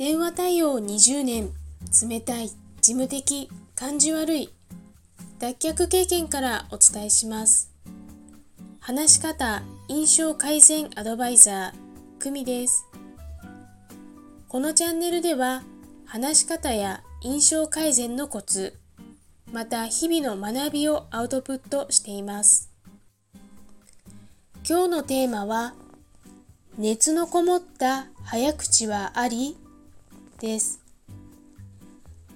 電話対応20年冷たい事務的感じ悪い脱却経験からお伝えします。話し方印象改善アドバイザー久美です。このチャンネルでは話し方や印象改善のコツまた日々の学びをアウトプットしています。今日のテーマは熱のこもった早口はあり？です。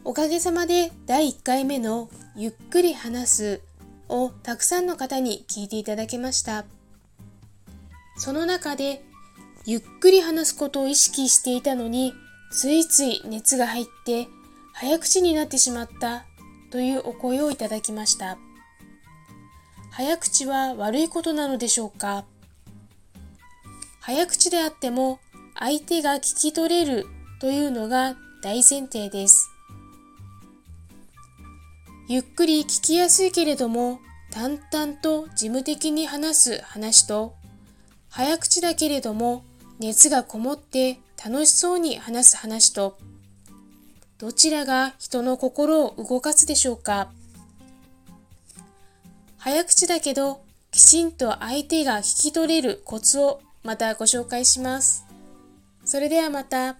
おかげさまで第1回目のゆっくり話すをたくさんの方に聞いていただけました。その中でゆっくり話すことを意識していたのについつい熱が入って早口になってしまったというお声をいただきました。早口は悪いことなのでしょうか？早口であっても相手が聞き取れるというのが大前提です。ゆっくり聞きやすいけれども淡々と事務的に話す話と早口だけれども熱がこもって楽しそうに話す話とどちらが人の心を動かすでしょうか早口だけどきちんと相手が聞き取れるコツをまたご紹介します。それではまた。